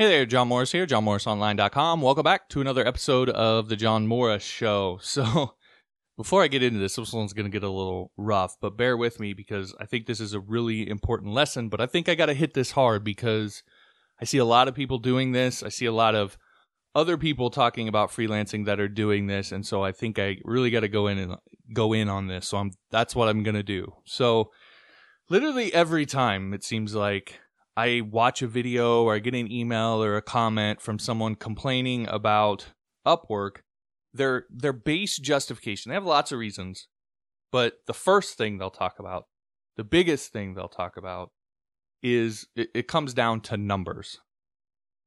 Hey there, John Morris here, johnmorrisonline.com. Welcome back to another episode of the John Morris Show. So, before I get into this, this one's going to get a little rough, but bear with me because I think this is a really important lesson. But I think I got to hit this hard because I see a lot of people doing this. I see a lot of other people talking about freelancing that are doing this, and so I think I really got to go in and go in on this. So I'm that's what I'm going to do. So, literally every time it seems like I watch a video or I get an email or a comment from someone complaining about Upwork, their their base justification, they have lots of reasons, but the first thing they'll talk about, the biggest thing they'll talk about is it, it comes down to numbers.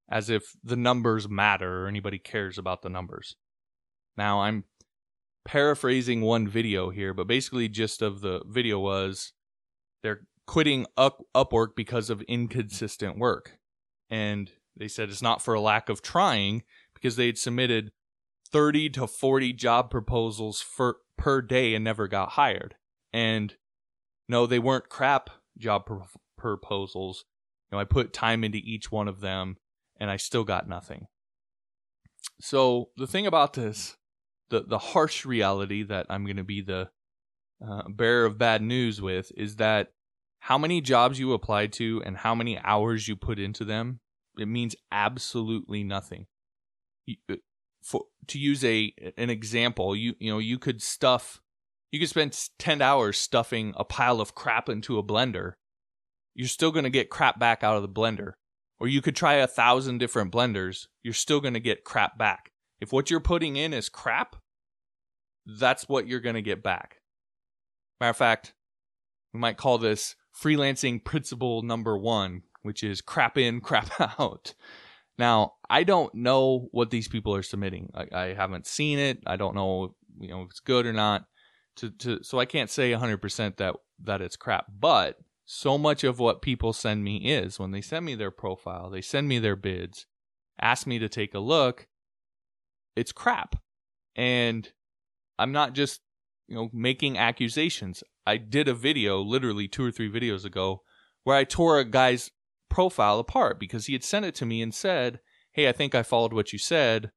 As if the numbers matter or anybody cares about the numbers. Now I'm paraphrasing one video here, but basically gist of the video was they're quitting up, Upwork because of inconsistent work. And they said it's not for a lack of trying because they had submitted 30 to 40 job proposals for, per day and never got hired. And no, they weren't crap job pro- proposals. You know, I put time into each one of them and I still got nothing. So the thing about this, the the harsh reality that I'm going to be the uh, bearer of bad news with is that how many jobs you applied to and how many hours you put into them, it means absolutely nothing. Uh, for, to use a an example, you you know you could stuff, you could spend ten hours stuffing a pile of crap into a blender. You're still going to get crap back out of the blender. Or you could try a thousand different blenders. You're still going to get crap back. If what you're putting in is crap, that's what you're going to get back. Matter of fact, we might call this freelancing principle number one, which is crap in, crap out. Now, I don't know what these people are submitting. I, I haven't seen it. I don't know, you know, if it's good or not. To, to so I can't say 100% that that it's crap. But so much of what people send me is when they send me their profile, they send me their bids, ask me to take a look, it's crap. And I'm not just, you know, making accusations. I did a video literally two or three videos ago where I tore a guy's profile apart because he had sent it to me and said, Hey, I think I followed what you said.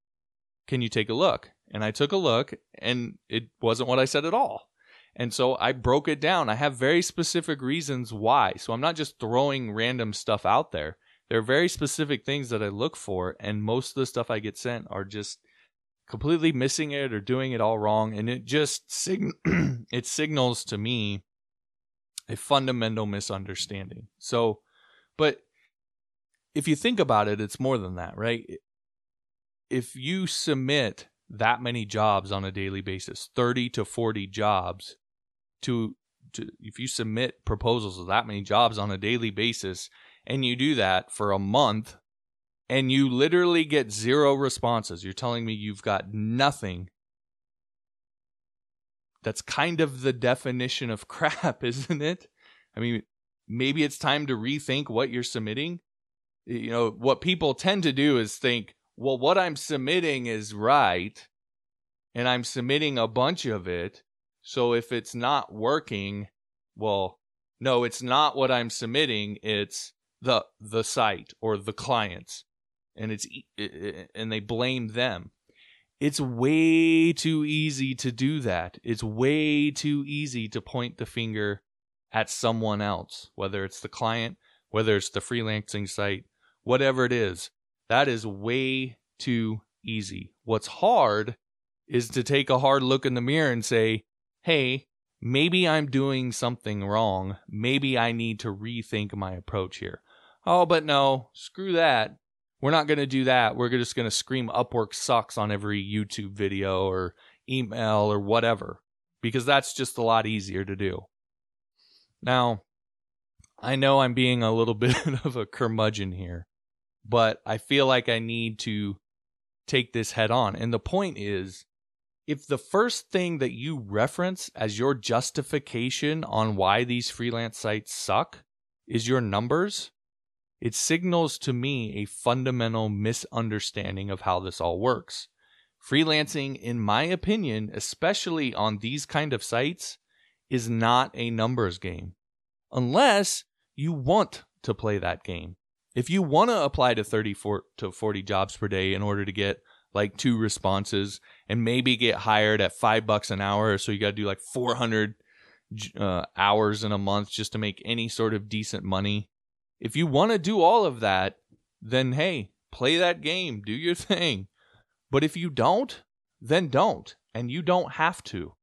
Can you take a look? And I took a look and it wasn't what I said at all. And so I broke it down. I have very specific reasons why. So I'm not just throwing random stuff out there. There are very specific things that I look for, and most of the stuff I get sent are just completely missing it or doing it all wrong and it just sig- it signals to me a fundamental misunderstanding. So but if you think about it it's more than that right? If you submit that many jobs on a daily basis 30 to 40 jobs to, to if you submit proposals of that many jobs on a daily basis and you do that for a month and you literally get zero responses. You're telling me you've got nothing. That's kind of the definition of crap, isn't it? I mean, maybe it's time to rethink what you're submitting. You know, what people tend to do is think, well, what I'm submitting is right, and I'm submitting a bunch of it. So if it's not working, well, no, it's not what I'm submitting. It's the the site or the clients and it's and they blame them. It's way too easy to do that. It's way too easy to point the finger at someone else, whether it's the client, whether it's the freelancing site, whatever it is. That is way too easy. What's hard is to take a hard look in the mirror and say, hey, maybe I'm doing something wrong. Maybe I need to rethink my approach here. Oh, but no, screw that. We're not going to do that. We're just going to scream Upwork sucks on every YouTube video or email or whatever because that's just a lot easier to do. Now, I know I'm being a little bit of a curmudgeon here, but I feel like I need to take this head on. And the point is if the first thing that you reference as your justification on why these freelance sites suck is your numbers, it signals to me a fundamental misunderstanding of how this all works. Freelancing, in my opinion, especially on these kind of sites, is not a numbers game. Unless you want to play that game. If you want to apply to 34 to 40 jobs per day in order to get like two responses and maybe get hired at five bucks an hour, so you got to do like 400 uh, hours in a month just to make any sort of decent money. If you want to do all of that, then hey, play that game, do your thing. But if you don't, then don't. And you don't have to.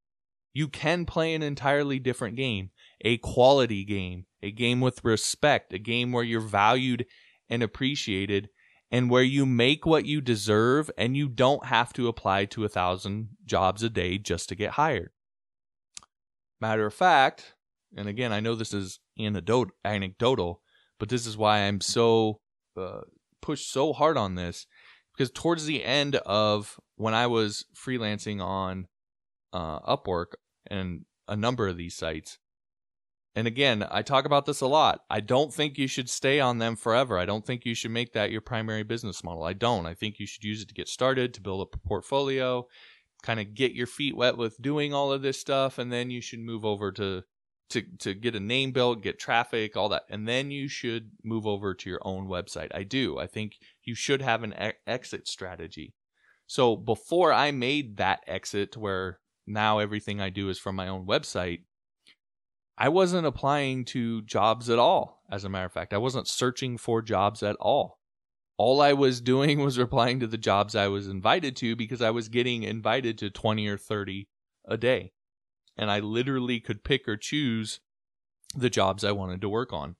You can play an entirely different game, a quality game, a game with respect, a game where you're valued and appreciated, and where you make what you deserve and you don't have to apply to a thousand jobs a day just to get hired. Matter of fact, and again, I know this is anecdotal, but this is why I'm so uh, pushed so hard on this because towards the end of when I was freelancing on uh, Upwork and a number of these sites, and again, I talk about this a lot. I don't think you should stay on them forever. I don't think you should make that your primary business model. I don't. I think you should use it to get started, to build up a portfolio, kind of get your feet wet with doing all of this stuff and then you should move over to to to get a name built, get traffic, all that. And then you should move over to your own website. I do. I think you should have an e- exit strategy. So before I made that exit where now everything I do is from my own website, I wasn't applying to jobs at all. As a matter of fact, I wasn't searching for jobs at all all I was doing was replying to the jobs I was invited to because I was getting invited to 20 or 30 a day. And I literally could pick or choose the jobs I wanted to work on.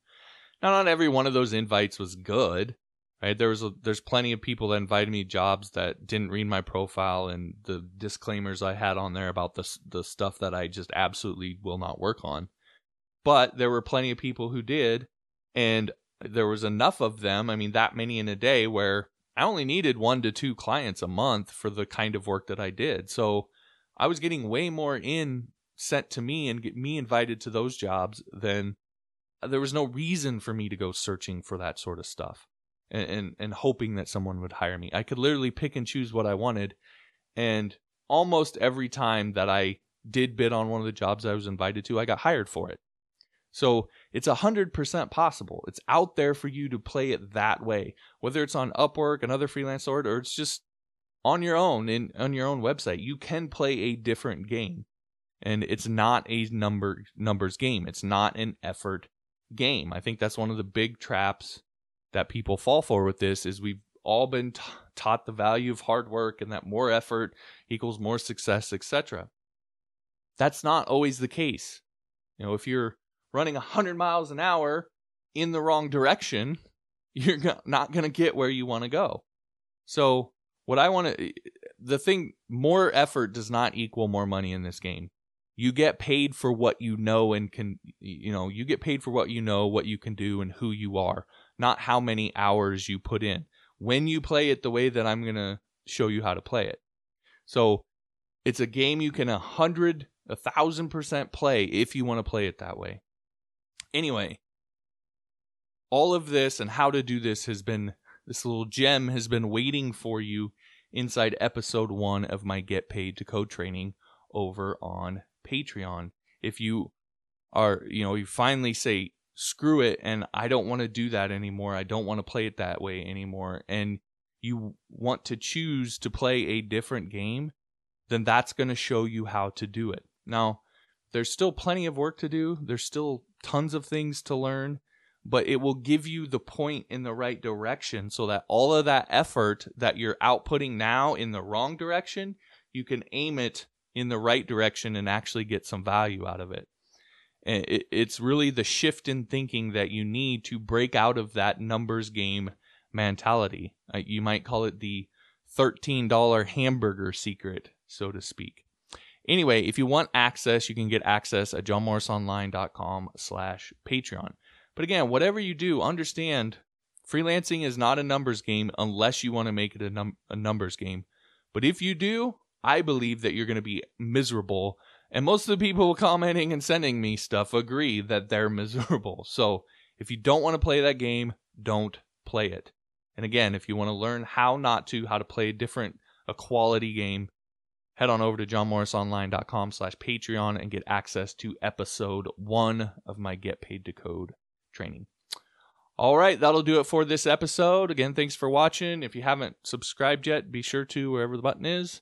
Now, not every one of those invites was good, right? There was a, there's plenty of people that invited me jobs that didn't read my profile and the disclaimers I had on there about the the stuff that I just absolutely will not work on. But there were plenty of people who did, and there was enough of them, I mean, that many in a day, where I only needed one to two clients a month for the kind of work that I did. So I was getting way more in sent to me and get me invited to those jobs then there was no reason for me to go searching for that sort of stuff and, and, and hoping that someone would hire me. I could literally pick and choose what I wanted. And almost every time that I did bid on one of the jobs I was invited to, I got hired for it. So it's 100% possible. It's out there for you to play it that way. Whether it's on Upwork, another freelance sort, or it's just on your own in on your own website, you can play a different game. And it's not a number numbers game. It's not an effort game. I think that's one of the big traps that people fall for with this is we've all been t- taught the value of hard work and that more effort equals more success, etc. That's not always the case. You know, if you're running 100 miles an hour in the wrong direction, you're not going to get where you want to go. So, what I want to, the thing, more effort does not equal more money in this game. You get paid for what you know and can, you know, you get paid for what you know, what you can do, and who you are, not how many hours you put in. When you play it the way that I'm going to show you how to play it. So, it's a game you can a hundred, a thousand percent play if you want to play it that way. Anyway, all of this and how to do this has been this little gem has been waiting for you inside episode one of my Get Paid to Code training over on Patreon. If you are, you know, you finally say, screw it, and I don't want to do that anymore, I don't want to play it that way anymore, and you want to choose to play a different game, then that's going to show you how to do it. Now, there's still plenty of work to do. There's still tons of things to learn, but it will give you the point in the right direction so that all of that effort that you're outputting now in the wrong direction, you can aim it in the right direction and actually get some value out of it. It's really the shift in thinking that you need to break out of that numbers game mentality. Uh, you might call it the $13 hamburger secret, so to speak. Anyway, if you want access, you can get access at johnmorrisonline.com slash Patreon. But again, whatever you do, understand freelancing is not a numbers game unless you want to make it a, num- a numbers game. But if you do, I believe that you're going to be miserable. And most of the people commenting and sending me stuff agree that they're miserable. So if you don't want to play that game, don't play it. And again, if you want to learn how not to, how to play a different, a quality game, head on over to johnmorrisonline.com slash patreon and get access to episode one of my get paid to code training All right, that'll do it for this episode. Again, thanks for watching. If you haven't subscribed yet, be sure to wherever the button is,